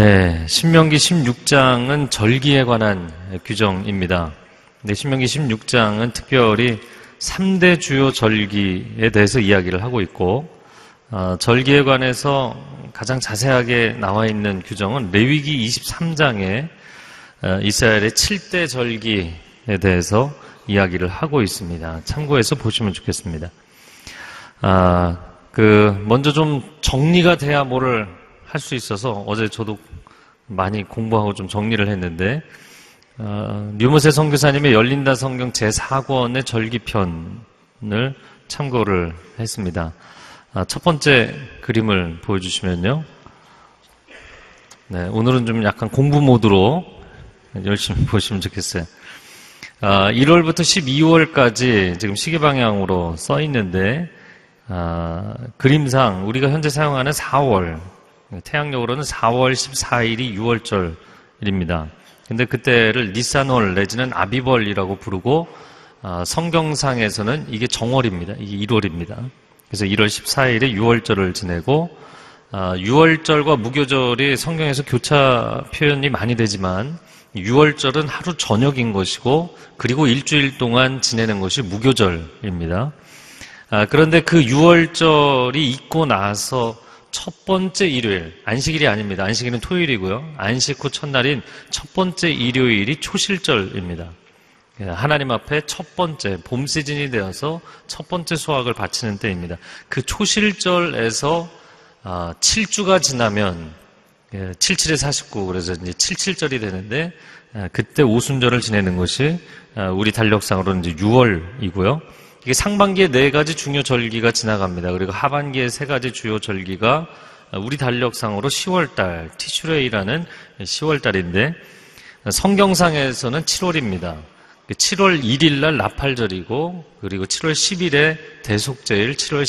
네, 신명기 16장은 절기에 관한 규정입니다. 네, 신명기 16장은 특별히 3대 주요 절기에 대해서 이야기를 하고 있고, 어, 절기에 관해서 가장 자세하게 나와 있는 규정은 레위기 23장에 어, 이스라엘의 7대 절기에 대해서 이야기를 하고 있습니다. 참고해서 보시면 좋겠습니다. 아, 그, 먼저 좀 정리가 돼야 뭐를 할 수 있어서 어제 저도 많이 공부하고 좀 정리를 했는데, 어, 류모세 선교사님의 열린다 성경 제4권의 절기편을 참고를 했습니다. 아, 첫 번째 그림을 보여주시면요. 네, 오늘은 좀 약간 공부 모드로 열심히 보시면 좋겠어요. 아, 1월부터 12월까지 지금 시계 방향으로 써 있는데, 아, 그림상 우리가 현재 사용하는 4월, 태양력으로는 4월 14일이 6월절입니다. 근데 그때를 니산월 내지는 아비벌이라고 부르고 아, 성경상에서는 이게 정월입니다. 이게 1월입니다. 그래서 1월 14일에 6월절을 지내고 아, 6월절과 무교절이 성경에서 교차 표현이 많이 되지만 6월절은 하루 저녁인 것이고 그리고 일주일 동안 지내는 것이 무교절입니다. 아, 그런데 그 6월절이 있고 나서 첫 번째 일요일, 안식일이 아닙니다. 안식일은 토요일이고요. 안식 후 첫날인 첫 번째 일요일이 초실절입니다. 예, 하나님 앞에 첫 번째 봄 시즌이 되어서 첫 번째 수확을 바치는 때입니다. 그 초실절에서 7주가 아, 지나면 77에 49 그래서 이제 77절이 되는데 아, 그때 오순절을 지내는 것이 아, 우리 달력상으로는 이제 6월이고요. 이게 상반기에 네 가지 중요 절기가 지나갑니다. 그리고 하반기에 세 가지 주요 절기가 우리 달력상으로 10월달 티슈레이라는 10월달인데 성경상에서는 7월입니다. 7월 1일 날 나팔절이고 그리고 7월 10일에 대속제일, 7월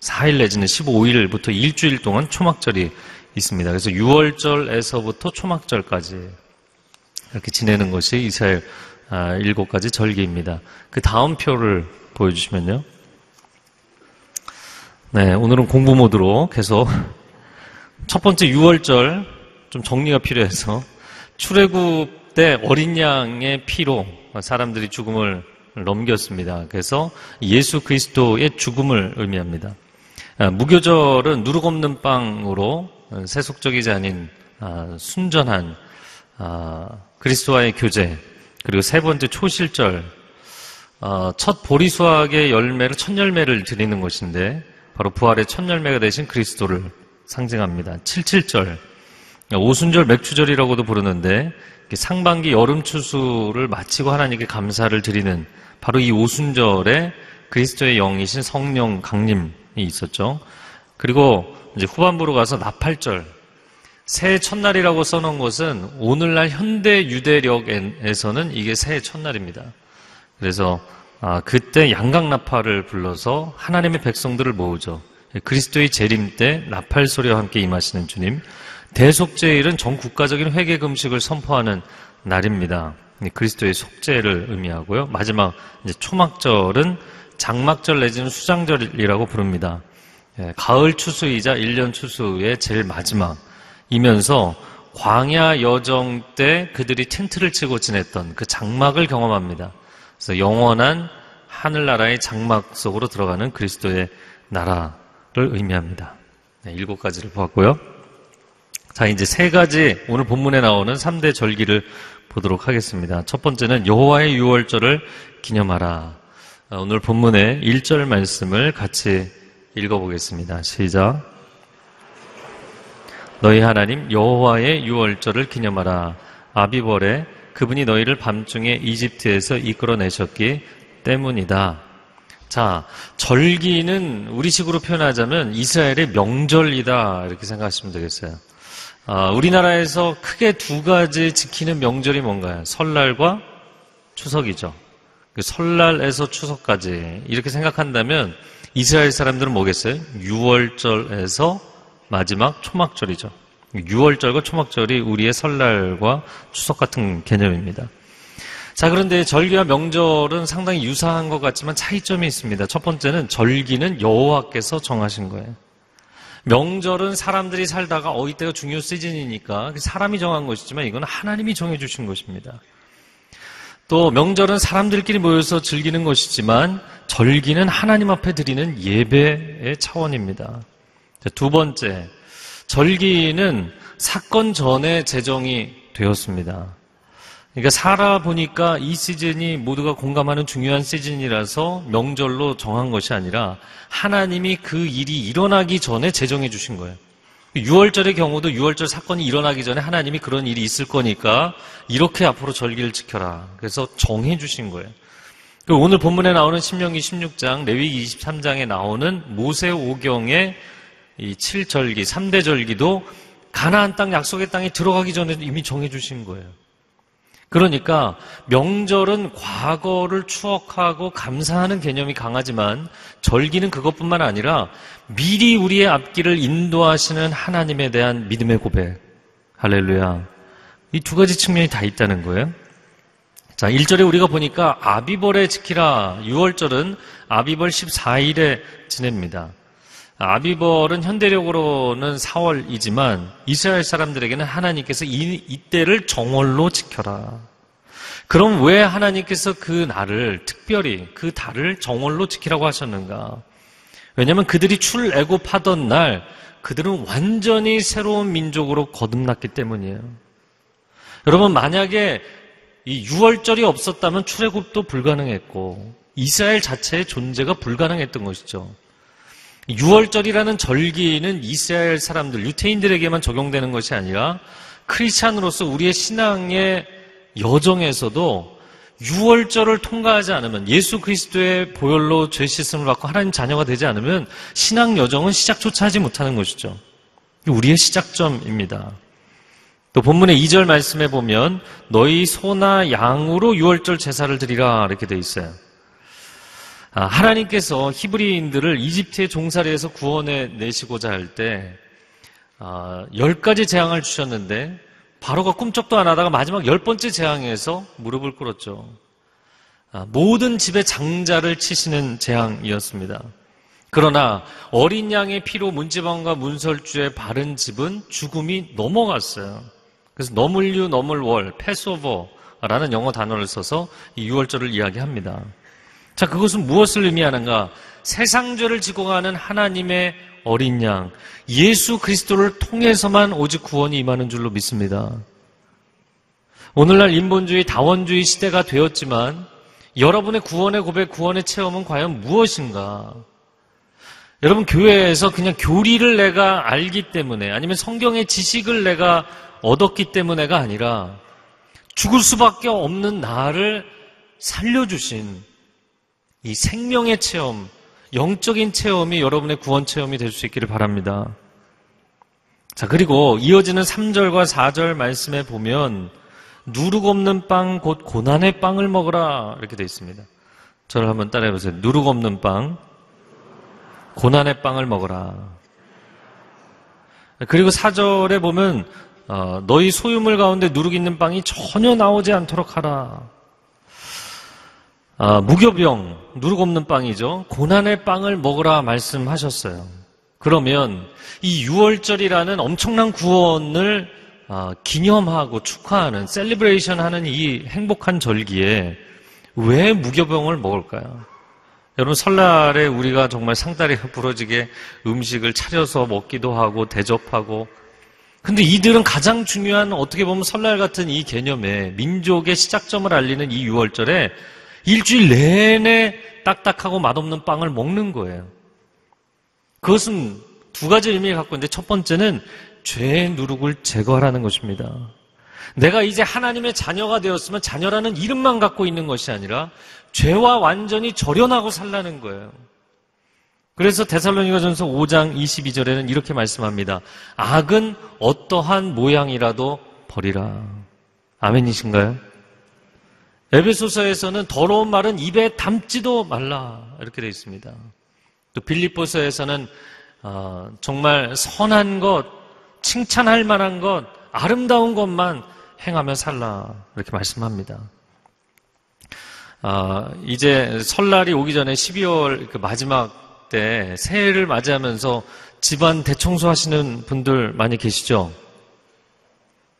14일 내지는 15일부터 일주일 동안 초막절이 있습니다. 그래서 6월절에서부터 초막절까지 이렇게 지내는 것이 이스라엘 아, 일곱 가지 절기입니다. 그 다음 표를 보여주시면요. 네, 오늘은 공부 모드로 계속 첫 번째 6월절 좀 정리가 필요해서 출애굽 때 어린 양의 피로 사람들이 죽음을 넘겼습니다. 그래서 예수 그리스도의 죽음을 의미합니다. 아, 무교절은 누룩 없는 빵으로 세속적이지 않은 아, 순전한 아, 그리스도와의 교제 그리고 세 번째 초실절 첫 보리 수확의 열매를 첫 열매를 드리는 것인데 바로 부활의 첫 열매가 되신 그리스도를 상징합니다. 칠칠절 오순절 맥추절이라고도 부르는데 상반기 여름 추수를 마치고 하나님께 감사를 드리는 바로 이 오순절에 그리스도의 영이신 성령 강림이 있었죠. 그리고 이제 후반부로 가서 나팔절 새해 첫날이라고 써놓은 것은 오늘날 현대 유대력에서는 이게 새해 첫날입니다. 그래서 아, 그때 양강나팔을 불러서 하나님의 백성들을 모으죠. 그리스도의 재림 때 나팔 소리와 함께 임하시는 주님. 대속제일은 전 국가적인 회개 금식을 선포하는 날입니다. 그리스도의 속죄를 의미하고요. 마지막 이제 초막절은 장막절 내지는 수장절이라고 부릅니다. 예, 가을 추수이자 1년 추수의 제일 마지막이면서 광야 여정 때 그들이 텐트를 치고 지냈던 그 장막을 경험합니다. 그래서 영원한 하늘나라의 장막 속으로 들어가는 그리스도의 나라를 의미합니다. 네, 일곱 가지를 보았고요. 자, 이제 세 가지 오늘 본문에 나오는 3대 절기를 보도록 하겠습니다. 첫 번째는 여호와의 유월절을 기념하라. 어, 오늘 본문의 1절 말씀을 같이 읽어보겠습니다. 시작. 너희 하나님 여호와의 유월절을 기념하라. 아비벌에 그분이 너희를 밤중에 이집트에서 이끌어내셨기 때문이다. 자, 절기는 우리식으로 표현하자면 이스라엘의 명절이다. 이렇게 생각하시면 되겠어요. 아, 우리나라에서 크게 두 가지 지키는 명절이 뭔가요? 설날과 추석이죠. 그 설날에서 추석까지 이렇게 생각한다면 이스라엘 사람들은 뭐겠어요? 6월절에서 마지막 초막절이죠. 6월절과 초막절이 우리의 설날과 추석 같은 개념입니다. 자, 그런데 절기와 명절은 상당히 유사한 것 같지만 차이점이 있습니다. 첫 번째는 절기는 여호와께서 정하신 거예요. 명절은 사람들이 살다가 어 이때가 중요 시즌이니까 사람이 정한 것이지만 이건 하나님이 정해 주신 것입니다. 또 명절은 사람들끼리 모여서 즐기는 것이지만 절기는 하나님 앞에 드리는 예배의 차원입니다. 두 번째, 절기는 사건 전에 제정이 되었습니다. 그러니까 살아보니까 이 시즌이 모두가 공감하는 중요한 시즌이라서 명절로 정한 것이 아니라 하나님이 그 일이 일어나기 전에 제정해 주신 거예요. 6월절의 경우도 6월절 사건이 일어나기 전에 하나님이 그런 일이 있을 거니까 이렇게 앞으로 절기를 지켜라. 그래서 정해 주신 거예요. 오늘 본문에 나오는 신명기 16장, 레위기 23장에 나오는 모세 오경의 이 7절기, 3대 절기도 가나안 땅 약속의 땅에 들어가기 전에 이미 정해 주신 거예요. 그러니까 명절은 과거를 추억하고 감사하는 개념이 강하지만 절기는 그것뿐만 아니라 미리 우리의 앞길을 인도하시는 하나님에 대한 믿음의 고백. 할렐루야. 이 두 가지 측면이 다 있다는 거예요. 자, 1절에 우리가 보니까 아비벌에 지키라. 6월절은 아비벌 14일에 지냅니다. 아비벌은 현대력으로는 4월이지만 이스라엘 사람들에게는 하나님께서 이, 이때를 정월로 지켜라. 그럼 왜 하나님께서 그 날을 특별히 그 달을 정월로 지키라고 하셨는가? 왜냐하면 그들이 출애굽하던 날 그들은 완전히 새로운 민족으로 거듭났기 때문이에요. 여러분 만약에 이 6월절이 없었다면 출애굽도 불가능했고 이스라엘 자체의 존재가 불가능했던 것이죠. 6월절이라는 절기는 이스라엘 사람들, 유태인들에게만 적용되는 것이 아니라 크리스찬으로서 우리의 신앙의 여정에서도 6월절을 통과하지 않으면 예수 그리스도의 보혈로 죄 씻음을 받고 하나님 자녀가 되지 않으면 신앙 여정은 시작조차 하지 못하는 것이죠. 우리의 시작점입니다. 또 본문의 2절 말씀에 보면 너희 소나 양으로 6월절 제사를 드리라 이렇게 돼 있어요. 아, 하나님께서 히브리인들을 이집트의 종살이에서 구원해 내시고자 할때 아, 열 가지 재앙을 주셨는데 바로가 꿈쩍도 안 하다가 마지막 열 번째 재앙에서 무릎을 꿇었죠. 아, 모든 집의 장자를 치시는 재앙이었습니다. 그러나 어린 양의 피로 문지방과 문설주에 바른 집은 죽음이 넘어갔어요. 그래서 너물류 너물월 패스오버라는 영어 단어를 써서 이 6월절을 이야기합니다. 자, 그것은 무엇을 의미하는가? 세상죄를 지고 가는 하나님의 어린 양, 예수 그리스도를 통해서만 오직 구원이 임하는 줄로 믿습니다. 오늘날 인본주의, 다원주의 시대가 되었지만 여러분의 구원의 고백, 구원의 체험은 과연 무엇인가? 여러분 교회에서 그냥 교리를 내가 알기 때문에 아니면 성경의 지식을 내가 얻었기 때문에가 아니라 죽을 수밖에 없는 나를 살려주신 이 생명의 체험, 영적인 체험이 여러분의 구원 체험이 될 수 있기를 바랍니다. 자, 그리고 이어지는 3절과 4절 말씀에 보면 누룩 없는 빵, 곧 고난의 빵을 먹으라. 이렇게 되어 있습니다. 저를 한번 따라해 보세요. 누룩 없는 빵, 고난의 빵을 먹어라. 그리고 4절에 보면 어, 너희 소유물 가운데 누룩 있는 빵이 전혀 나오지 않도록 하라. 아, 무교병, 누룩 없는 빵이죠. 고난의 빵을 먹으라 말씀하셨어요. 그러면 이 유월절이라는 엄청난 구원을 아, 기념하고 축하하는 celebration 하는 이 행복한 절기에 왜 무교병을 먹을까요? 여러분 설날에 우리가 정말 상다리가 부러지게 음식을 차려서 먹기도 하고 대접하고 근데 이들은 가장 중요한 어떻게 보면 설날 같은 이 개념에 민족의 시작점을 알리는 이 유월절에 일주일 내내 딱딱하고 맛없는 빵을 먹는 거예요. 그것은 두 가지 의미를 갖고 있는데 첫 번째는 죄의 누룩을 제거하라는 것입니다. 내가 이제 하나님의 자녀가 되었으면 자녀라는 이름만 갖고 있는 것이 아니라 죄와 완전히 절연하고 살라는 거예요. 그래서 데살로니가전서 5장 22절에는 이렇게 말씀합니다. 악은 어떠한 모양이라도 버리라. 아멘이신가요? 에베소서에서는 더러운 말은 입에 담지도 말라 이렇게 되어 있습니다. 또 빌립보서에서는 어, 정말 선한 것, 칭찬할 만한 것, 아름다운 것만 행하며 살라 이렇게 말씀합니다. 아, 이제 설날이 오기 전에 12월 그 마지막 때 새해를 맞이하면서 집안 대청소하시는 분들 많이 계시죠?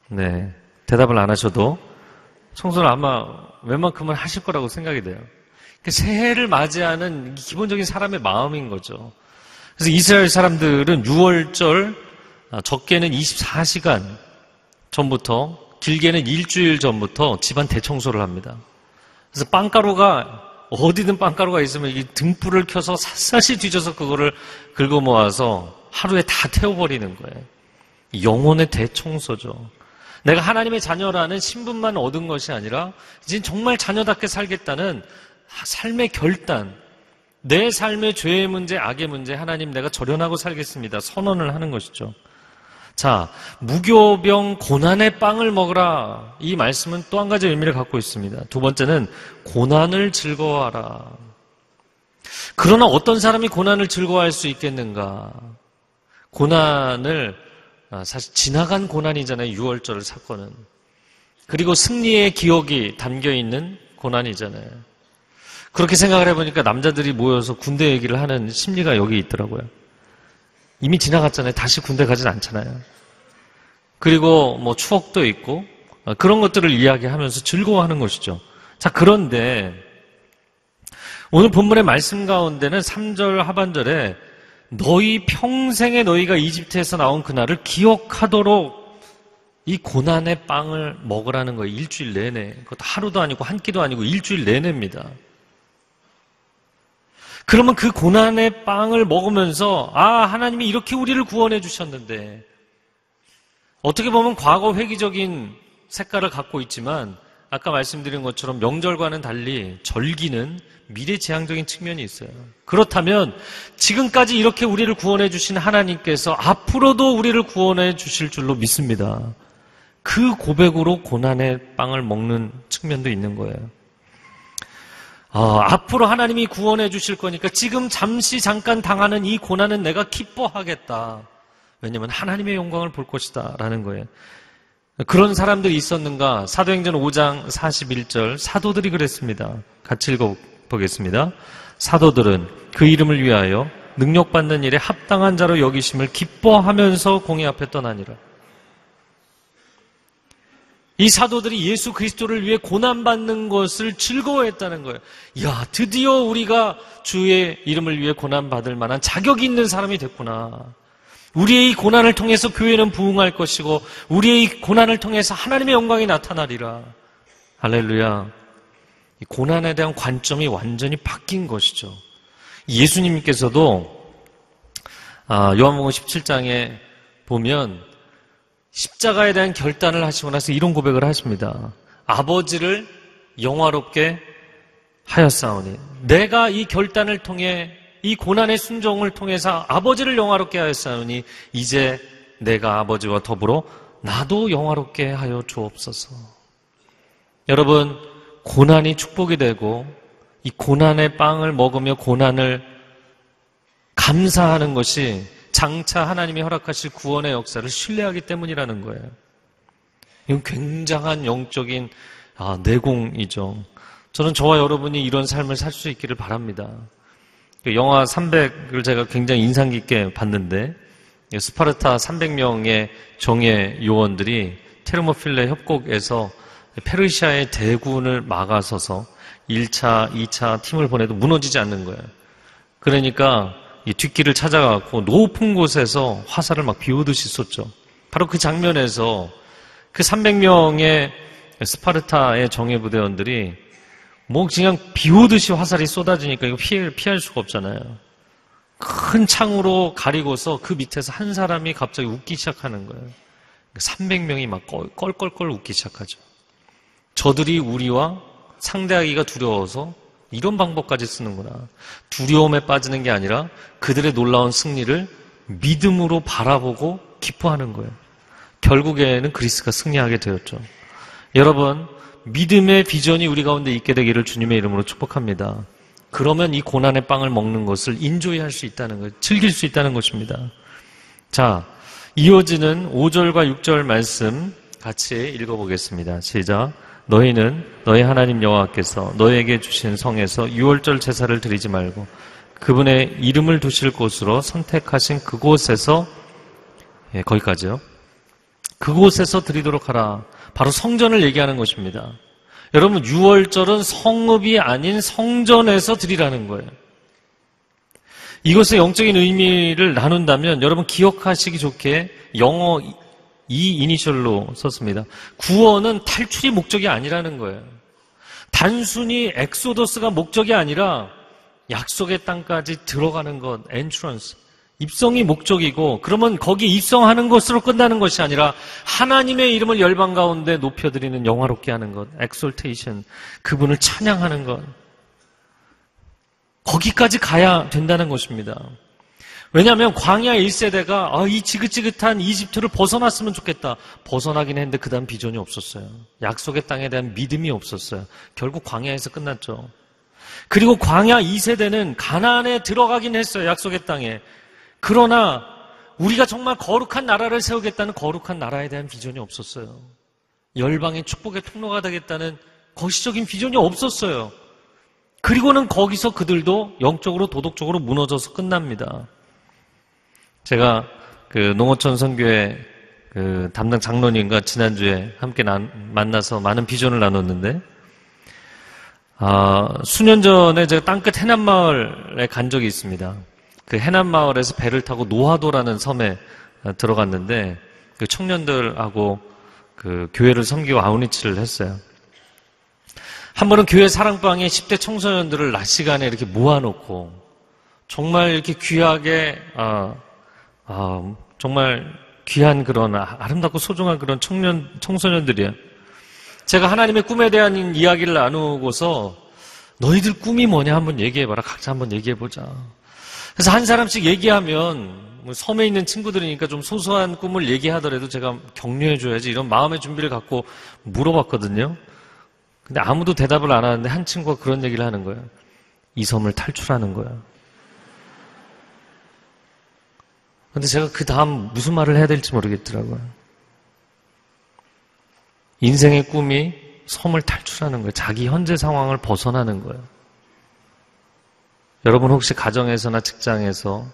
네. 대답을 안 하셔도 청소를 아마 웬만큼은 하실 거라고 생각이 돼요. 그 새해를 맞이하는 기본적인 사람의 마음인 거죠. 그래서 이스라엘 사람들은 6월절 아, 적게는 24시간 전부터 길게는 일주일 전부터 집안 대청소를 합니다. 그래서 빵가루가 어디든 빵가루가 있으면 이 등불을 켜서 샅샅이 뒤져서 그거를 긁어 모아서 하루에 다 태워버리는 거예요. 영혼의 대청소죠. 내가 하나님의 자녀라는 신분만 얻은 것이 아니라 이제 정말 자녀답게 살겠다는 삶의 결단, 내 삶의 죄의 문제, 악의 문제, 하나님 내가 절연하고 살겠습니다. 선언을 하는 것이죠. 자, 무교병 고난의 빵을 먹으라. 이 말씀은 또 한 가지 의미를 갖고 있습니다. 두 번째는 고난을 즐거워하라. 그러나 어떤 사람이 고난을 즐거워할 수 있겠는가? 고난을 아, 사실 지나간 고난이잖아요. 6월절 사건은. 그리고 승리의 기억이 담겨 있는 고난이잖아요. 그렇게 생각을 해보니까 남자들이 모여서 군대 얘기를 하는 심리가 여기 있더라고요. 이미 지나갔잖아요. 다시 군대 가진 않잖아요. 그리고 뭐 추억도 있고 어, 그런 것들을 이야기하면서 즐거워하는 것이죠. 자, 그런데 오늘 본문의 말씀 가운데는 3절 하반절에 너희 평생에 너희가 이집트에서 나온 그날을 기억하도록 이 고난의 빵을 먹으라는 거예요. 일주일 내내. 그것도 하루도 아니고 한 끼도 아니고 일주일 내내입니다. 그러면 그 고난의 빵을 먹으면서 아 하나님이 이렇게 우리를 구원해 주셨는데 어떻게 보면 과거 회기적인 색깔을 갖고 있지만 아까 말씀드린 것처럼 명절과는 달리 절기는 미래지향적인 측면이 있어요. 그렇다면 지금까지 이렇게 우리를 구원해 주신 하나님께서 앞으로도 우리를 구원해 주실 줄로 믿습니다. 그 고백으로 고난의 빵을 먹는 측면도 있는 거예요. 어, 앞으로 하나님이 구원해 주실 거니까 지금 잠시 잠깐 당하는 이 고난은 내가 기뻐하겠다. 왜냐하면 하나님의 영광을 볼 것이다. 라는 거예요. 그런 사람들이 있었는가? 사도행전 5장 41절 사도들이 그랬습니다. 같이 읽어보겠습니다. 사도들은 그 이름을 위하여 능력받는 일에 합당한 자로 여기심을 기뻐하면서 공의 앞에 떠나니라. 이 사도들이 예수 그리스도를 위해 고난받는 것을 즐거워했다는 거예요. 야, 드디어 우리가 주의 이름을 위해 고난받을 만한 자격이 있는 사람이 됐구나. 우리의 이 고난을 통해서 교회는 부흥할 것이고, 우리의 이 고난을 통해서 하나님의 영광이 나타나리라. 할렐루야. 이 고난에 대한 관점이 완전히 바뀐 것이죠. 예수님께서도 아, 요한복음 17장에 보면 십자가에 대한 결단을 하시고 나서 이런 고백을 하십니다. 아버지를 영화롭게 하였사오니 내가 이 결단을 통해 이 고난의 순종을 통해서 아버지를 영화롭게 하였사오니 이제 내가 아버지와 더불어 나도 영화롭게 하여 주옵소서. 여러분 고난이 축복이 되고 이 고난의 빵을 먹으며 고난을 감사하는 것이 장차 하나님이 허락하실 구원의 역사를 신뢰하기 때문이라는 거예요. 이건 굉장한 영적인 아, 내공이죠. 저는 저와 여러분이 이런 삶을 살 수 있기를 바랍니다. 그 영화 300을 제가 굉장히 인상 깊게 봤는데 스파르타 300명의 정예 요원들이 테르모필레 협곡에서 페르시아의 대군을 막아서서 1차, 2차 팀을 보내도 무너지지 않는 거예요. 그러니까 이 뒷길을 찾아가고 높은 곳에서 화살을 막 비오듯이 쏟죠. 바로 그 장면에서 그 300명의 스파르타의 정예부대원들이 뭐 그냥 비 오듯이 화살이 쏟아지니까 이거 피해, 피할 수가 없잖아요. 큰 창으로 가리고서 그 밑에서 한 사람이 갑자기 웃기 시작하는 거예요. 300명이 막 껄껄껄 웃기 시작하죠. 저들이 우리와 상대하기가 두려워서 이런 방법까지 쓰는구나. 두려움에 빠지는 게 아니라 그들의 놀라운 승리를 믿음으로 바라보고 기뻐하는 거예요. 결국에는 그리스가 승리하게 되었죠. 여러분, 믿음의 비전이 우리 가운데 있게 되기를 주님의 이름으로 축복합니다. 그러면 이 고난의 빵을 먹는 것을 인조히 할수 있다는 것, 즐길 수 있다는 것입니다. 자, 이어지는 5절과 6절 말씀 같이 읽어보겠습니다. 시작. 너희는 너희 하나님 여호와께서 너희에게 주신 성에서 유월절 제사를 드리지 말고 그분의 이름을 두실 곳으로 선택하신 그곳에서 예, 거기까지요. 그곳에서 드리도록 하라. 바로 성전을 얘기하는 것입니다. 여러분, 6월절은 성읍이 아닌 성전에서 드리라는 거예요. 이것의 영적인 의미를 나눈다면 여러분 기억하시기 좋게 영어 이 이니셜로 썼습니다. 구원은 탈출이 목적이 아니라는 거예요. 단순히 exodus가 목적이 아니라 약속의 땅까지 들어가는 것, entrance. 입성이 목적이고 그러면 거기 입성하는 것으로 끝나는 것이 아니라 하나님의 이름을 열방 가운데 높여드리는 영화롭게 하는 것, exaltation, 그분을 찬양하는 것. 거기까지 가야 된다는 것입니다. 왜냐하면 광야 1세대가 아, 이 지긋지긋한 이집트를 벗어났으면 좋겠다. 벗어나긴 했는데 그 다음 비전이 없었어요. 약속의 땅에 대한 믿음이 없었어요. 결국 광야에서 끝났죠. 그리고 광야 2세대는 가나안에 들어가긴 했어요. 약속의 땅에. 그러나 우리가 정말 거룩한 나라를 세우겠다는 거룩한 나라에 대한 비전이 없었어요. 열방의 축복의 통로가 되겠다는 거시적인 비전이 없었어요. 그리고는 거기서 그들도 영적으로 도덕적으로 무너져서 끝납니다. 제가 그 농어촌 선교회 그 담당 장로님과 지난주에 함께 난, 만나서 많은 비전을 나눴는데 아, 수년 전에 제가 땅끝 해남마을에 간 적이 있습니다. 그 해남 마을에서 배를 타고 노하도라는 섬에 들어갔는데 그 청년들하고 그 교회를 섬기고 아우니치를 했어요. 한 번은 교회 사랑방에 10대 청소년들을 낮 시간에 이렇게 모아놓고 정말 이렇게 귀하게 아, 아, 정말 귀한 그런 아름답고 소중한 그런 청년 청소년들이에요. 제가 하나님의 꿈에 대한 이야기를 나누고서 너희들 꿈이 뭐냐 한번 얘기해봐라. 각자 한번 얘기해보자. 그래서 한 사람씩 얘기하면 뭐 섬에 있는 친구들이니까 좀 소소한 꿈을 얘기하더라도 제가 격려해줘야지 이런 마음의 준비를 갖고 물어봤거든요. 근데 아무도 대답을 안 하는데 한 친구가 그런 얘기를 하는 거예요. 이 섬을 탈출하는 거야. 근데 제가 그 다음 무슨 말을 해야 될지 모르겠더라고요. 인생의 꿈이 섬을 탈출하는 거예요. 자기 현재 상황을 벗어나는 거예요. 여러분 혹시 가정에서나 직장에서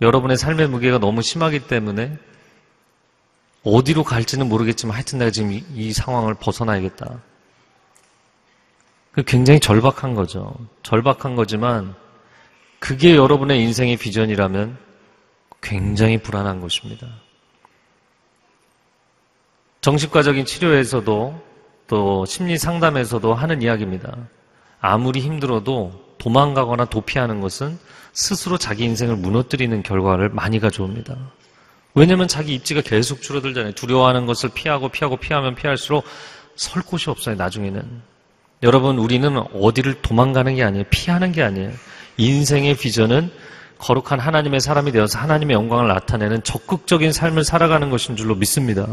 여러분의 삶의 무게가 너무 심하기 때문에 어디로 갈지는 모르겠지만 하여튼 내가 지금 이, 이 상황을 벗어나야겠다. 그 굉장히 절박한 거죠. 절박한 거지만 그게 여러분의 인생의 비전이라면 굉장히 불안한 것입니다. 정신과적인 치료에서도 또 심리 상담에서도 하는 이야기입니다. 아무리 힘들어도 도망가거나 도피하는 것은 스스로 자기 인생을 무너뜨리는 결과를 많이 가져옵니다. 왜냐하면 자기 입지가 계속 줄어들잖아요. 두려워하는 것을 피하고 피하고 피하면 피할수록 설 곳이 없어요. 나중에는. 여러분 우리는 어디를 도망가는 게 아니에요. 피하는 게 아니에요. 인생의 비전은 거룩한 하나님의 사람이 되어서 하나님의 영광을 나타내는 적극적인 삶을 살아가는 것인 줄로 믿습니다.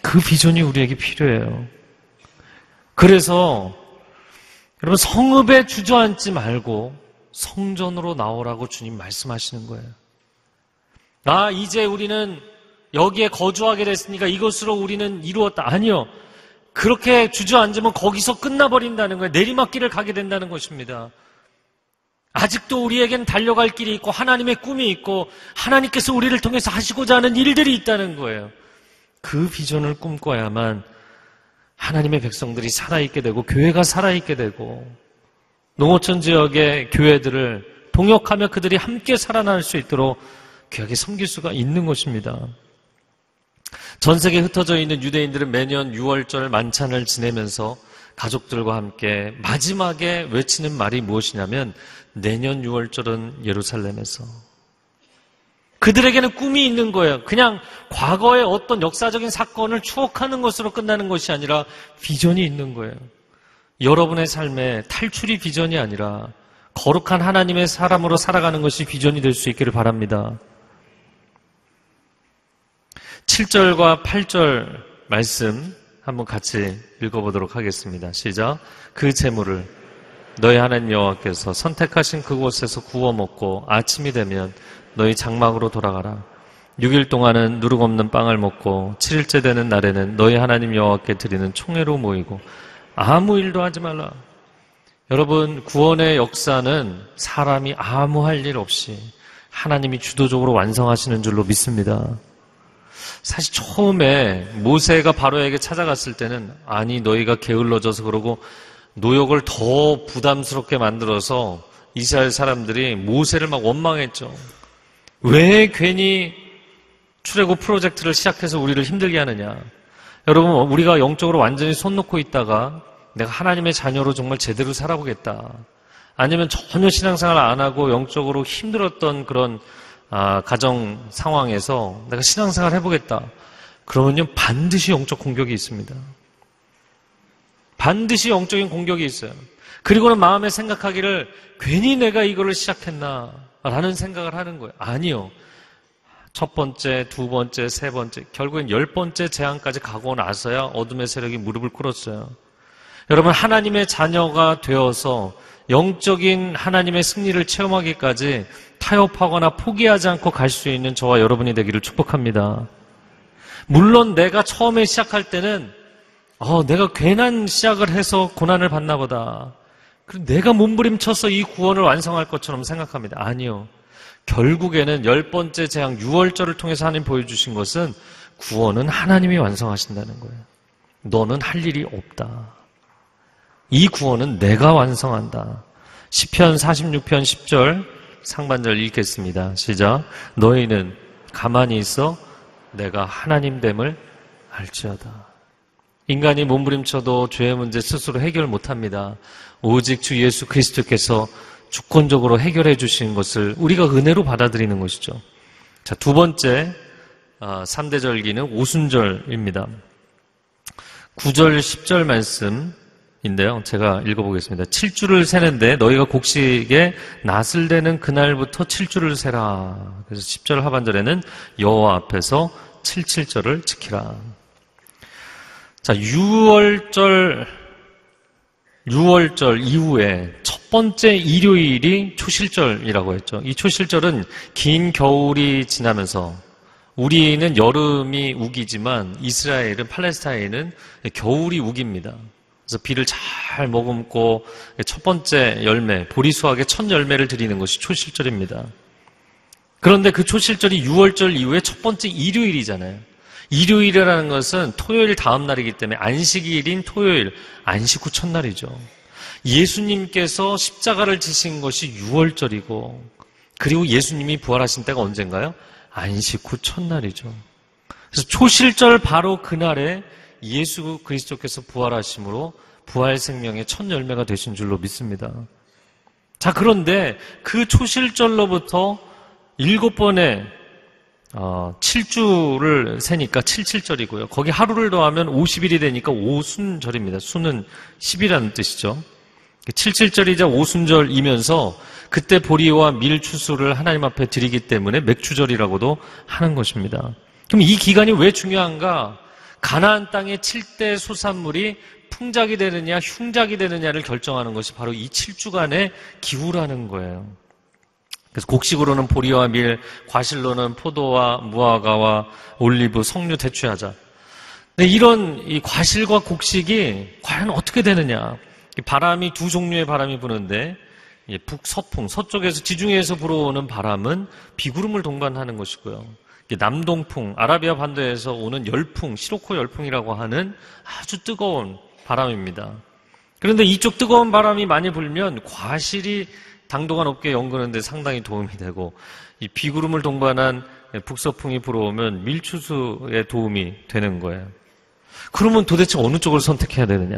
그 비전이 우리에게 필요해요. 그래서 여러분 성읍에 주저앉지 말고 성전으로 나오라고 주님 말씀하시는 거예요. 아, 이제 우리는 여기에 거주하게 됐으니까 이것으로 우리는 이루었다. 아니요. 그렇게 주저앉으면 거기서 끝나버린다는 거예요. 내리막길을 가게 된다는 것입니다. 아직도 우리에겐 달려갈 길이 있고 하나님의 꿈이 있고 하나님께서 우리를 통해서 하시고자 하는 일들이 있다는 거예요. 그 비전을 꿈꿔야만 하나님의 백성들이 살아있게 되고 교회가 살아있게 되고 농어촌 지역의 교회들을 동역하며 그들이 함께 살아날 수 있도록 귀하게 섬길 수가 있는 것입니다. 전 세계에 흩어져 있는 유대인들은 매년 6월절 만찬을 지내면서 가족들과 함께 마지막에 외치는 말이 무엇이냐면 내년 6월절은 예루살렘에서 그들에게는 꿈이 있는 거예요. 그냥 과거의 어떤 역사적인 사건을 추억하는 것으로 끝나는 것이 아니라 비전이 있는 거예요. 여러분의 삶에 탈출이 비전이 아니라 거룩한 하나님의 사람으로 살아가는 것이 비전이 될 수 있기를 바랍니다. 7절과 8절 말씀 한번 같이 읽어보도록 하겠습니다. 시작. 그 재물을 너희 하나님 여호와께서 선택하신 그곳에서 구워 먹고 아침이 되면 너희 장막으로 돌아가라. 6일 동안은 누룩 없는 빵을 먹고 7일째 되는 날에는 너희 하나님 여호와께 드리는 총회로 모이고 아무 일도 하지 말라. 여러분 구원의 역사는 사람이 아무 할 일 없이 하나님이 주도적으로 완성하시는 줄로 믿습니다. 사실 처음에 모세가 바로에게 찾아갔을 때는 아니 너희가 게을러져서 그러고 노역을 더 부담스럽게 만들어서 이스라엘 사람들이 모세를 막 원망했죠. 왜 괜히 출애굽 프로젝트를 시작해서 우리를 힘들게 하느냐? 여러분 우리가 영적으로 완전히 손 놓고 있다가 내가 하나님의 자녀로 정말 제대로 살아보겠다. 아니면 전혀 신앙생활 안 하고 영적으로 힘들었던 그런 아, 가정 상황에서 내가 신앙생활 해보겠다. 그러면요 반드시 영적 공격이 있습니다. 반드시 영적인 공격이 있어요. 그리고는 마음에 생각하기를 괜히 내가 이거를 시작했나 라는 생각을 하는 거예요. 아니요. 첫 번째, 두 번째, 세 번째, 결국엔 열 번째 재앙까지 가고 나서야 어둠의 세력이 무릎을 꿇었어요. 여러분, 하나님의 자녀가 되어서 영적인 하나님의 승리를 체험하기까지 타협하거나 포기하지 않고 갈 수 있는 저와 여러분이 되기를 축복합니다. 물론 내가 처음에 시작할 때는 어, 내가 괜한 시작을 해서 고난을 받나 보다. 내가 몸부림쳐서 이 구원을 완성할 것처럼 생각합니다. 아니요. 결국에는 열 번째 재앙 6월절을 통해서 하나님 보여주신 것은 구원은 하나님이 완성하신다는 거예요. 너는 할 일이 없다. 이 구원은 내가 완성한다. 10편 46편 10절 상반절 읽겠습니다. 시작. 너희는 가만히 있어 내가 하나님 됨을 알지어다. 인간이 몸부림쳐도 죄의 문제 스스로 해결 못합니다. 오직 주 예수 그리스도께서 주권적으로 해결해 주신 것을 우리가 은혜로 받아들이는 것이죠. 자, 두 번째 3대 아, 절기는 오순절입니다. 9절, 10절 말씀인데요. 제가 읽어보겠습니다. 7주를 세는데 너희가 곡식에 낫을 대는 그날부터 7주를 세라. 그래서 10절 하반절에는 여호와 앞에서 77절을 지키라. 자, 6월절, 6월절 이후에 첫 번째 일요일이 초실절이라고 했죠. 이 초실절은 긴 겨울이 지나면서 우리는 여름이 우기지만 이스라엘은 팔레스타인은 겨울이 우깁니다. 그래서 비를 잘 머금고 첫 번째 열매, 보리수학의 첫 열매를 드리는 것이 초실절입니다. 그런데 그 초실절이 6월절 이후에 첫 번째 일요일이잖아요. 일요일이라는 것은 토요일 다음 날이기 때문에 안식일인 토요일, 안식 후 첫날이죠. 예수님께서 십자가를 지신 것이 6월절이고, 그리고 예수님이 부활하신 때가 언젠가요? 안식 후 첫날이죠. 그래서 초실절 바로 그날에 예수 그리스도께서 부활하심으로 부활 생명의 첫 열매가 되신 줄로 믿습니다. 자, 그런데 그 초실절로부터 일곱 번의 어, 7주를 세니까 77절이고요. 거기 하루를 더하면 50일이 되니까 오순절입니다. 수는 10이라는 뜻이죠. 77절이자 오순절이면서 그때 보리와 밀 추수를 하나님 앞에 드리기 때문에 맥주절이라고도 하는 것입니다. 그럼 이 기간이 왜 중요한가? 가나안 땅의 7대 소산물이 풍작이 되느냐 흉작이 되느냐를 결정하는 것이 바로 이 7주간의 기후라는 거예요. 그래서 곡식으로는 보리와 밀, 과실로는 포도와 무화과와 올리브, 석류 대추하자. 근데 이런 이 과실과 곡식이 과연 어떻게 되느냐? 바람이 두 종류의 바람이 부는데 북서풍, 서쪽에서 지중해에서 불어오는 바람은 비구름을 동반하는 것이고요. 남동풍, 아라비아 반도에서 오는 열풍, 시로코 열풍이라고 하는 아주 뜨거운 바람입니다. 그런데 이쪽 뜨거운 바람이 많이 불면 과실이 당도가 높게 연그는데 상당히 도움이 되고 이 비구름을 동반한 북서풍이 불어오면 밀추수에 도움이 되는 거예요. 그러면 도대체 어느 쪽을 선택해야 되느냐?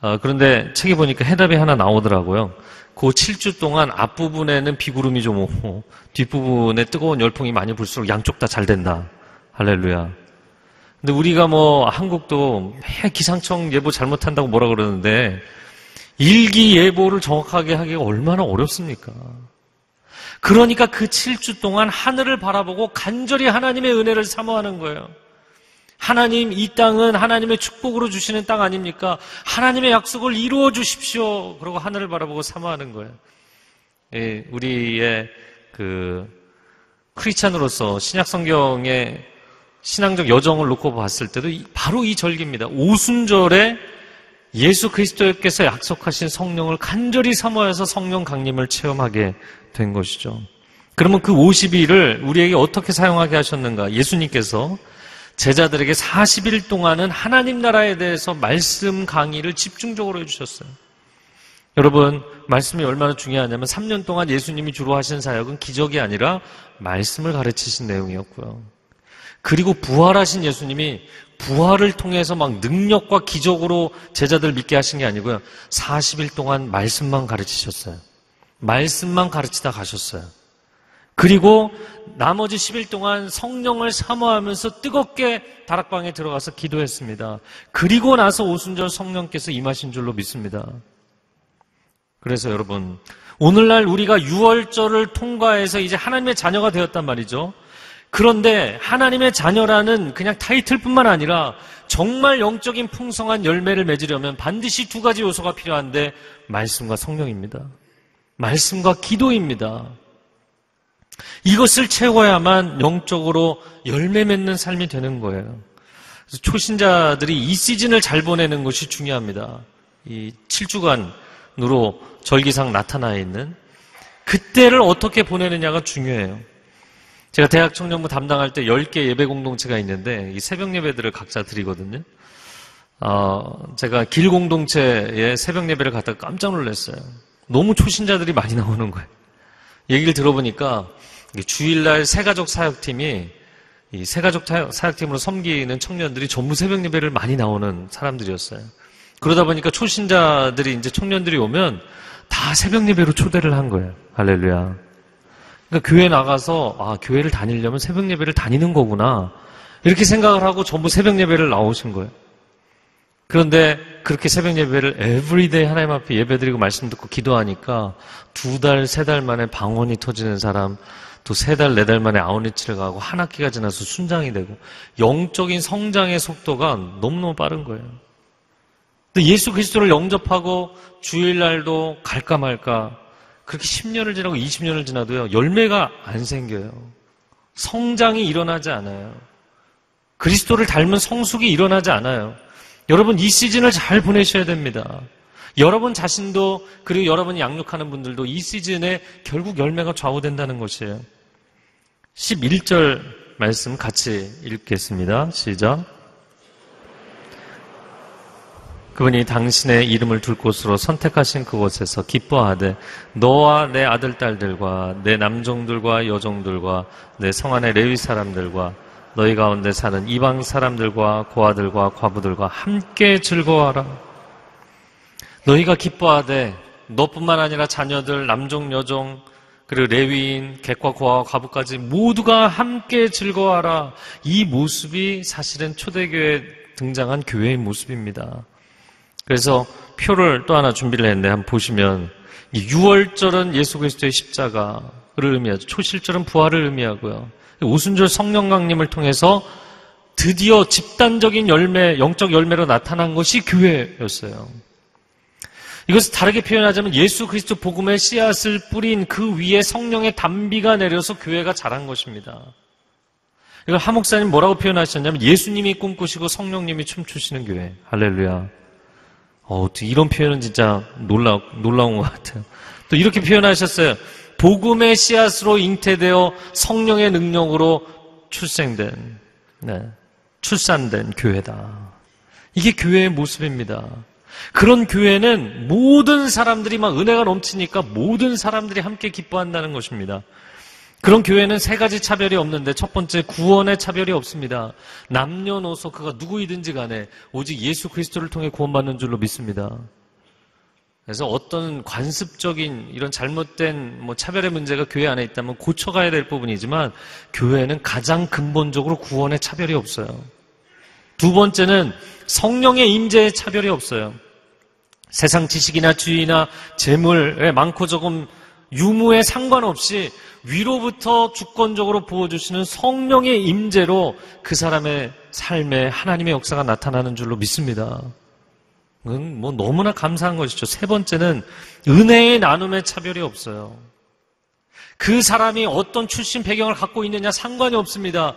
아, 그런데 책에 보니까 해답이 하나 나오더라고요. 그 7주 동안 앞부분에는 비구름이 좀 오고 뒷부분에 뜨거운 열풍이 많이 불수록 양쪽 다 잘 된다. 할렐루야. 근데 우리가 뭐 한국도 해 기상청 예보 잘못한다고 뭐라 그러는데 일기예보를 정확하게 하기가 얼마나 어렵습니까? 그러니까 그 7주 동안 하늘을 바라보고 간절히 하나님의 은혜를 사모하는 거예요. 하나님, 이 땅은 하나님의 축복으로 주시는 땅 아닙니까? 하나님의 약속을 이루어 주십시오. 그러고 하늘을 바라보고 사모하는 거예요. 예, 우리의 그 크리스찬으로서 신약 성경의 신앙적 여정을 놓고 봤을 때도 바로 이 절기입니다. 오순절에 예수 그리스도께서 약속하신 성령을 간절히 사모해서 성령 강림을 체험하게 된 것이죠. 그러면 그 50일을 우리에게 어떻게 사용하게 하셨는가? 예수님께서 제자들에게 40일 동안은 하나님 나라에 대해서 말씀 강의를 집중적으로 해주셨어요. 여러분, 말씀이 얼마나 중요하냐면 3년 동안 예수님이 주로 하신 사역은 기적이 아니라 말씀을 가르치신 내용이었고요. 그리고 부활하신 예수님이 부활을 통해서 막 능력과 기적으로 제자들 믿게 하신 게 아니고요. 40일 동안 말씀만 가르치셨어요. 말씀만 가르치다 가셨어요. 그리고 나머지 10일 동안 성령을 사모하면서 뜨겁게 다락방에 들어가서 기도했습니다. 그리고 나서 오순절 성령께서 임하신 줄로 믿습니다. 그래서 여러분, 오늘날 우리가 6월절을 통과해서 이제 하나님의 자녀가 되었단 말이죠. 그런데 하나님의 자녀라는 그냥 타이틀뿐만 아니라 정말 영적인 풍성한 열매를 맺으려면 반드시 두 가지 요소가 필요한데 말씀과 성령입니다. 말씀과 기도입니다. 이것을 채워야만 영적으로 열매 맺는 삶이 되는 거예요. 그래서 초신자들이 이 시즌을 잘 보내는 것이 중요합니다. 이 7주간으로 절기상 나타나 있는 그때를 어떻게 보내느냐가 중요해요. 제가 대학 청년부 담당할 때 10개 예배 공동체가 있는데 이 새벽 예배들을 각자 드리거든요. 어, 제가 길 공동체에 새벽 예배를 갔다가 깜짝 놀랐어요. 너무 초신자들이 많이 나오는 거예요. 얘기를 들어보니까 주일날 새가족 사역팀이 이 새가족 사역팀으로 섬기는 청년들이 전부 새벽 예배를 많이 나오는 사람들이었어요. 그러다 보니까 초신자들이 이제 청년들이 오면 다 새벽 예배로 초대를 한 거예요. 할렐루야. 그러니까 교회 나가서 아 교회를 다니려면 새벽 예배를 다니는 거구나 이렇게 생각을 하고 전부 새벽 예배를 나오신 거예요. 그런데 그렇게 새벽 예배를 every day 하나님 앞에 예배드리고 말씀 듣고 기도하니까 두 달, 세 달 만에 방언이 터지는 사람, 또 세 달, 네 달 만에 아웃리치를 가고 한 학기가 지나서 순장이 되고 영적인 성장의 속도가 너무너무 빠른 거예요. 근데 예수 그리스도를 영접하고 주일날도 갈까 말까 그렇게 10년을 지나고 20년을 지나도요, 열매가 안 생겨요. 성장이 일어나지 않아요. 그리스도를 닮은 성숙이 일어나지 않아요. 여러분, 이 시즌을 잘 보내셔야 됩니다. 여러분 자신도, 그리고 여러분이 양육하는 분들도 이 시즌에 결국 열매가 좌우된다는 것이에요. 11절 말씀 같이 읽겠습니다. 시작. 그분이 당신의 이름을 둘 곳으로 선택하신 그곳에서 기뻐하되 너와 내 아들 딸들과 내 남종들과 여종들과 내 성안의 레위 사람들과 너희 가운데 사는 이방 사람들과 고아들과 과부들과 함께 즐거워하라. 너희가 기뻐하되 너뿐만 아니라 자녀들 남종 여종 그리고 레위인 객과 고아와 과부까지 모두가 함께 즐거워하라. 이 모습이 사실은 초대교회에 등장한 교회의 모습입니다. 그래서 표를 또 하나 준비를 했는데 한번 보시면 6월절은 예수 그리스도의 십자가를 의미하죠. 초실절은 부활을 의미하고요. 오순절 성령 강림을 통해서 드디어 집단적인 열매, 영적 열매로 나타난 것이 교회였어요. 이것을 다르게 표현하자면 예수 그리스도 복음의 씨앗을 뿌린 그 위에 성령의 단비가 내려서 교회가 자란 것입니다. 이걸 하목사님 뭐라고 표현하셨냐면 예수님이 꿈꾸시고 성령님이 춤추시는 교회. 할렐루야. 어, 이런 표현은 진짜 놀라, 놀라운 것 같아요. 또 이렇게 표현하셨어요. 복음의 씨앗으로 잉태되어 성령의 능력으로 출생된, 네, 출산된 교회다. 이게 교회의 모습입니다. 그런 교회는 모든 사람들이 막 은혜가 넘치니까 모든 사람들이 함께 기뻐한다는 것입니다. 그런 교회는 세 가지 차별이 없는데 첫 번째 구원의 차별이 없습니다. 남녀노소 그가 누구이든지 간에 오직 예수 그리스도를 통해 구원받는 줄로 믿습니다. 그래서 어떤 관습적인 이런 잘못된 뭐 차별의 문제가 교회 안에 있다면 고쳐가야 될 부분이지만 교회는 가장 근본적으로 구원의 차별이 없어요. 두 번째는 성령의 임재의 차별이 없어요. 세상 지식이나 주의나 재물에 많고 조금 유무에 상관없이 위로부터 주권적으로 부어주시는 성령의 임재로 그 사람의 삶에 하나님의 역사가 나타나는 줄로 믿습니다. 뭐 너무나 감사한 것이죠. 세 번째는 은혜의 나눔의 차별이 없어요. 그 사람이 어떤 출신 배경을 갖고 있느냐 상관이 없습니다.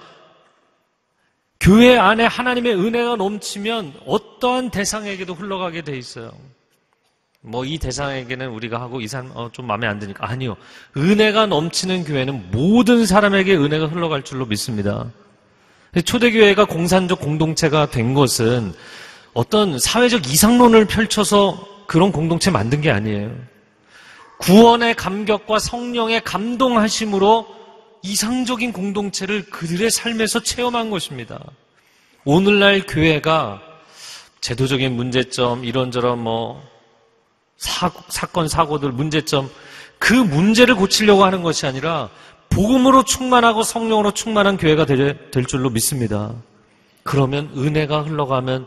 교회 안에 하나님의 은혜가 넘치면 어떠한 대상에게도 흘러가게 돼 있어요. 뭐 이 대상에게는 우리가 하고 이 사람 어, 좀 마음에 안 드니까 아니요. 은혜가 넘치는 교회는 모든 사람에게 은혜가 흘러갈 줄로 믿습니다. 초대교회가 공산적 공동체가 된 것은 어떤 사회적 이상론을 펼쳐서 그런 공동체 만든 게 아니에요. 구원의 감격과 성령의 감동하심으로 이상적인 공동체를 그들의 삶에서 체험한 것입니다. 오늘날 교회가 제도적인 문제점, 이런저런 뭐, 사, 사건, 사고들, 문제점, 그 문제를 고치려고 하는 것이 아니라 복음으로 충만하고 성령으로 충만한 교회가 될, 될 줄로 믿습니다. 그러면 은혜가 흘러가면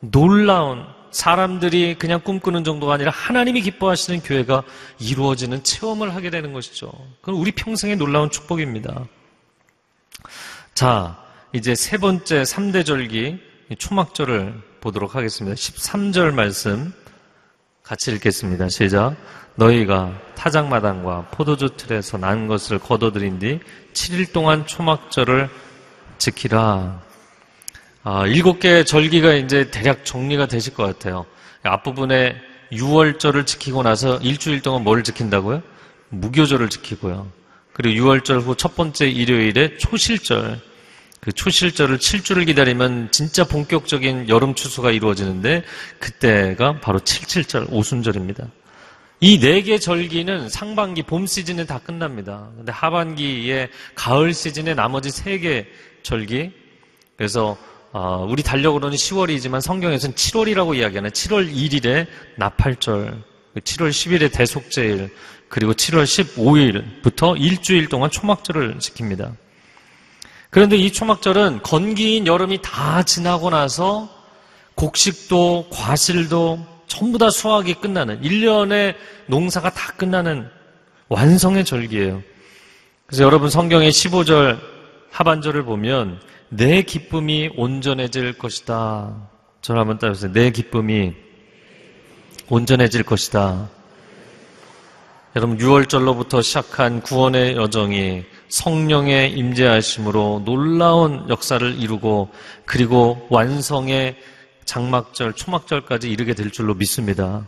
놀라운 사람들이 그냥 꿈꾸는 정도가 아니라 하나님이 기뻐하시는 교회가 이루어지는 체험을 하게 되는 것이죠. 그건 우리 평생의 놀라운 축복입니다. 자, 이제 세 번째 3대 절기 초막절을 보도록 하겠습니다. 13절 말씀 같이 읽겠습니다. 시작. 너희가 타작마당과 포도주 틀에서 난 것을 거둬들인 뒤 7일 동안 초막절을 지키라. 아, 일곱 개의 절기가 이제 대략 정리가 되실 것 같아요. 앞부분에 6월절을 지키고 나서 일주일 동안 뭘 지킨다고요? 무교절을 지키고요. 그리고 6월절 후 첫 번째 일요일에 초실절. 그 초실절을 7주를 기다리면 진짜 본격적인 여름 추수가 이루어지는데 그때가 바로 77절 오순절입니다. 이 네 개 절기는 상반기 봄 시즌에 다 끝납니다. 근데 하반기에 가을 시즌에 나머지 세 개 절기 그래서 어, 우리 달력으로는 10월이지만 성경에서는 7월이라고 이야기하는 7월 1일에 나팔절, 7월 10일에 대속제일, 그리고 7월 15일부터 일주일 동안 초막절을 지킵니다. 그런데 이 초막절은 건기인 여름이 다 지나고 나서 곡식도 과실도 전부 다 수확이 끝나는 1년의 농사가 다 끝나는 완성의 절기예요. 그래서 여러분 성경의 15절 하반절을 보면 내 기쁨이 온전해질 것이다. 저를 한번 따라주세요. 내 기쁨이 온전해질 것이다. 여러분 6월절로부터 시작한 구원의 여정이 성령의 임재하심으로 놀라운 역사를 이루고 그리고 완성의 장막절, 초막절까지 이르게 될 줄로 믿습니다.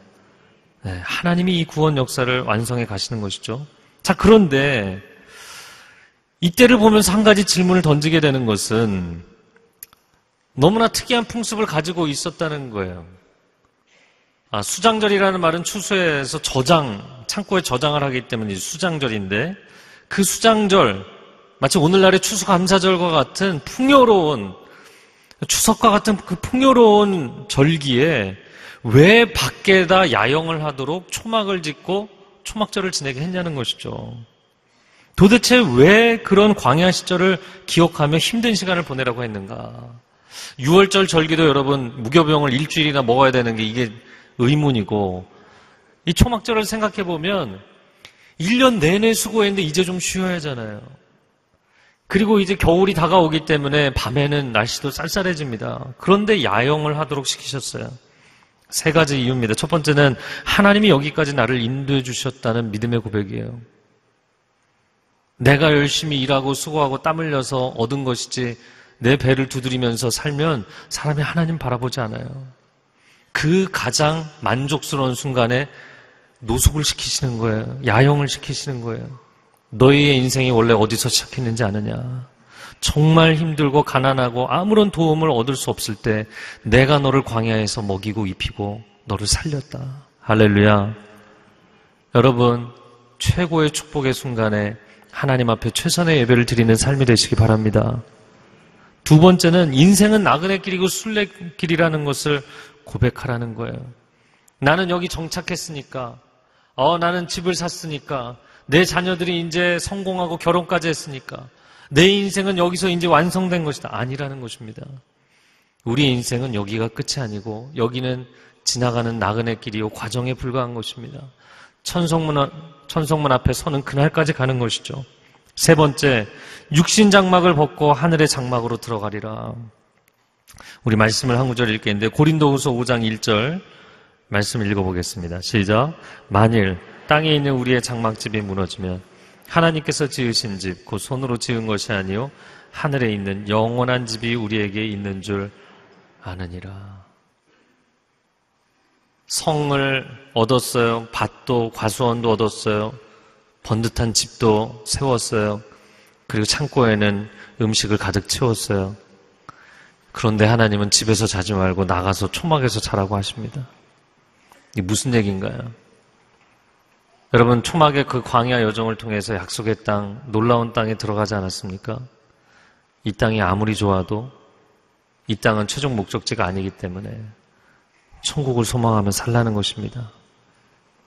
네, 하나님이 이 구원 역사를 완성해 가시는 것이죠. 자, 그런데 이때를 보면서 한 가지 질문을 던지게 되는 것은 너무나 특이한 풍습을 가지고 있었다는 거예요. 아, 수장절이라는 말은 추수에서 저장, 창고에 저장을 하기 때문에 수장절인데 그 수장절, 마치 오늘날의 추수감사절과 같은 풍요로운 추석과 같은 그 풍요로운 절기에 왜 밖에다 야영을 하도록 초막을 짓고 초막절을 지내게 했냐는 것이죠. 도대체 왜 그런 광야 시절을 기억하며 힘든 시간을 보내라고 했는가? 6월절 절기도 여러분 무교병을 일주일이나 먹어야 되는 게 이게 의문이고 이 초막절을 생각해 보면 1년 내내 수고했는데 이제 좀 쉬어야 하잖아요. 그리고 이제 겨울이 다가오기 때문에 밤에는 날씨도 쌀쌀해집니다. 그런데 야영을 하도록 시키셨어요. 세 가지 이유입니다. 첫 번째는 하나님이 여기까지 나를 인도해 주셨다는 믿음의 고백이에요. 내가 열심히 일하고 수고하고 땀 흘려서 얻은 것이지 내 배를 두드리면서 살면 사람이 하나님 바라보지 않아요. 그 가장 만족스러운 순간에 노숙을 시키시는 거예요. 야영을 시키시는 거예요. 너희의 인생이 원래 어디서 시작했는지 아느냐? 정말 힘들고 가난하고 아무런 도움을 얻을 수 없을 때 내가 너를 광야에서 먹이고 입히고 너를 살렸다. 할렐루야. 여러분, 최고의 축복의 순간에 하나님 앞에 최선의 예배를 드리는 삶이 되시기 바랍니다. 두 번째는 인생은 나그네 길이고 순례길이라는 것을 고백하라는 거예요. 나는 여기 정착했으니까, 어, 나는 집을 샀으니까, 내 자녀들이 이제 성공하고 결혼까지 했으니까, 내 인생은 여기서 이제 완성된 것이다. 아니라는 것입니다. 우리 인생은 여기가 끝이 아니고, 여기는 지나가는 나그네 길이요, 과정에 불과한 것입니다. 천성문, 천성문 앞에 서는 그날까지 가는 것이죠. 세 번째, 육신 장막을 벗고 하늘의 장막으로 들어가리라. 우리 말씀을 한 구절 읽겠는데 고린도후서 5장 1절 말씀 읽어보겠습니다. 시작. 만일 땅에 있는 우리의 장막집이 무너지면 하나님께서 지으신 집, 그 손으로 지은 것이 아니요 하늘에 있는 영원한 집이 우리에게 있는 줄 아느니라. 성을 얻었어요. 밭도 과수원도 얻었어요. 번듯한 집도 세웠어요. 그리고 창고에는 음식을 가득 채웠어요. 그런데 하나님은 집에서 자지 말고 나가서 초막에서 자라고 하십니다. 이게 무슨 얘기인가요? 여러분, 초막의 그 광야 여정을 통해서 약속의 땅, 놀라운 땅에 들어가지 않았습니까? 이 땅이 아무리 좋아도 이 땅은 최종 목적지가 아니기 때문에 천국을 소망하며 살라는 것입니다.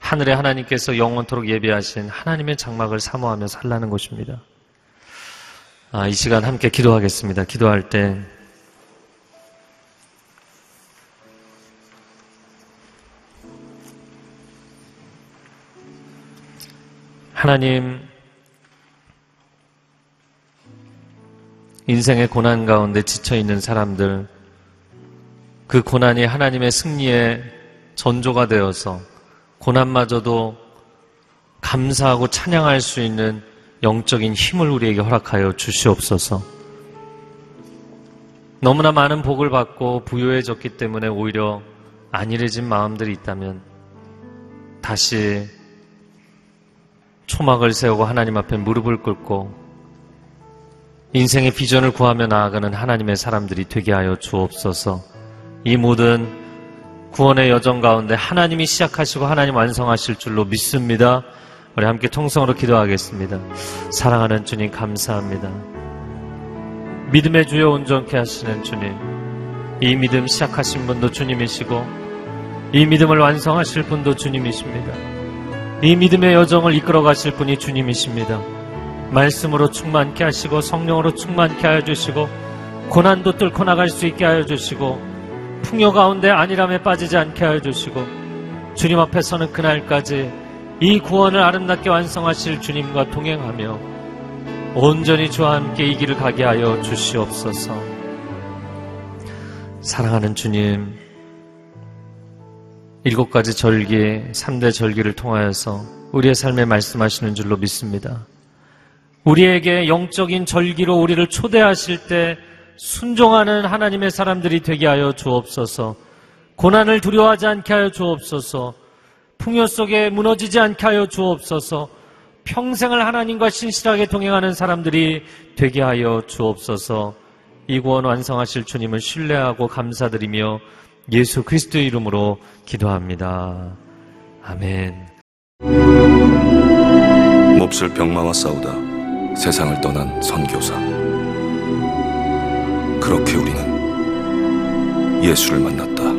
하늘의 하나님께서 영원토록 예비하신 하나님의 장막을 사모하며 살라는 것입니다. 아, 이 시간 함께 기도하겠습니다. 기도할 때 하나님 인생의 고난 가운데 지쳐 있는 사람들 그 고난이 하나님의 승리의 전조가 되어서 고난마저도 감사하고 찬양할 수 있는 영적인 힘을 우리에게 허락하여 주시옵소서. 너무나 많은 복을 받고 부유해졌기 때문에 오히려 안일해진 마음들이 있다면 다시 초막을 세우고 하나님 앞에 무릎을 꿇고 인생의 비전을 구하며 나아가는 하나님의 사람들이 되게 하여 주옵소서. 이 모든 구원의 여정 가운데 하나님이 시작하시고 하나님 완성하실 줄로 믿습니다. 우리 함께 통성으로 기도하겠습니다. 사랑하는 주님 감사합니다. 믿음의 주여 온전케 하시는 주님. 이 믿음 시작하신 분도 주님이시고 이 믿음을 완성하실 분도 주님이십니다. 이 믿음의 여정을 이끌어 가실 분이 주님이십니다. 말씀으로 충만케 하시고 성령으로 충만케 하여 주시고 고난도 뚫고 나갈 수 있게 하여 주시고 풍요 가운데 안일함에 빠지지 않게 하여 주시고 주님 앞에 서는 그날까지 이 구원을 아름답게 완성하실 주님과 동행하며 온전히 주와 함께 이 길을 가게 하여 주시옵소서. 사랑하는 주님, 일곱 가지 절기, 삼대 절기를 통하여서 우리의 삶에 말씀하시는 줄로 믿습니다. 우리에게 영적인 절기로 우리를 초대하실 때 순종하는 하나님의 사람들이 되게 하여 주옵소서. 고난을 두려워하지 않게 하여 주옵소서. 풍요 속에 무너지지 않게 하여 주옵소서. 평생을 하나님과 신실하게 동행하는 사람들이 되게 하여 주옵소서. 이 구원 완성하실 주님을 신뢰하고 감사드리며 예수 그리스도의 이름으로 기도합니다. 아멘. 몹쓸 병마와 싸우다 세상을 떠난 선교사. 그렇게 우리는 예수를 만났다.